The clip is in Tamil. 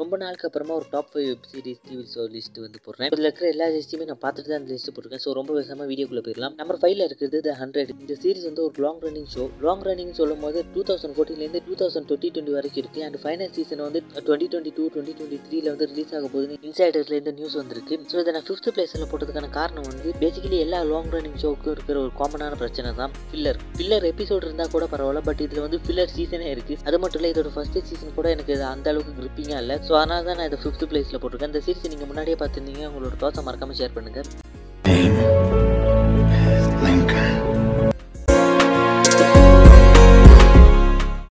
ரொம்ப நாளுக்கு அப்புறமா ஒரு top five web series TV show list வந்து போடுறேன். இதில் இருக்கிற எல்லா லிஸ்ட்டுமே நான் பார்த்துட்டு தான் அந்த லிஸ்ட் போட்டிருக்கேன். ஸோ ரொம்ப விசமாக வீடியோக்குள்ளே போயிடலாம். நம்பர் ஃபைவ்ல இருக்கிறது த ஹண்ட்ரட் இந்த சீரிஸ் வந்து ஒரு long running show long running சொல்லும் போது டூ தௌசண்ட் ஃபோர்டீன்லேருந்து டூ தௌசண்ட் டுவெண்ட்டி டுவெண்ட்டி வரைக்கும் இருக்குது அண்ட் ஃபைனல் சீசன் வந்து twenty twenty two twenty twenty த்ரீல வந்து ரிலீஸ் ஆக போகுது இன்சைடர்லேருந்து நியூஸ் வந்திருக்கு. ஸோ இதை நான் ஃபிஃப்த் பிளேஸில் போட்டதுக்கான காரணம் வந்து பேசிக்கலி எல்லா லாங் ரன்னிங் ஷோக்கும் இருக்கிற ஒரு காமனான பிரச்சனை தான் ஃபில்லர் ஃபில்லர் எபிசோட் இருந்தால் கூட பரவாயில்ல பட் இதில் வந்து ஃபில்லர் சீசனே இருக்குது அது மட்டும் இல்லை இதோட ஃபர்ஸ்ட் சீசன் கூட எனக்கு அந்த அளவுக்கு கிரிப்பிங்காக இல்லை. ஸோ அதனால தான் நான் இதை ஃபிஃப்த் பிளேஸில் போட்டிருக்கேன். இந்த சீரிஸ் நீங்கள் முன்னாடியே பார்த்துருந்தீங்க. உங்களோட தோசை மறக்காமல் ஷேர் பண்ணுங்கள்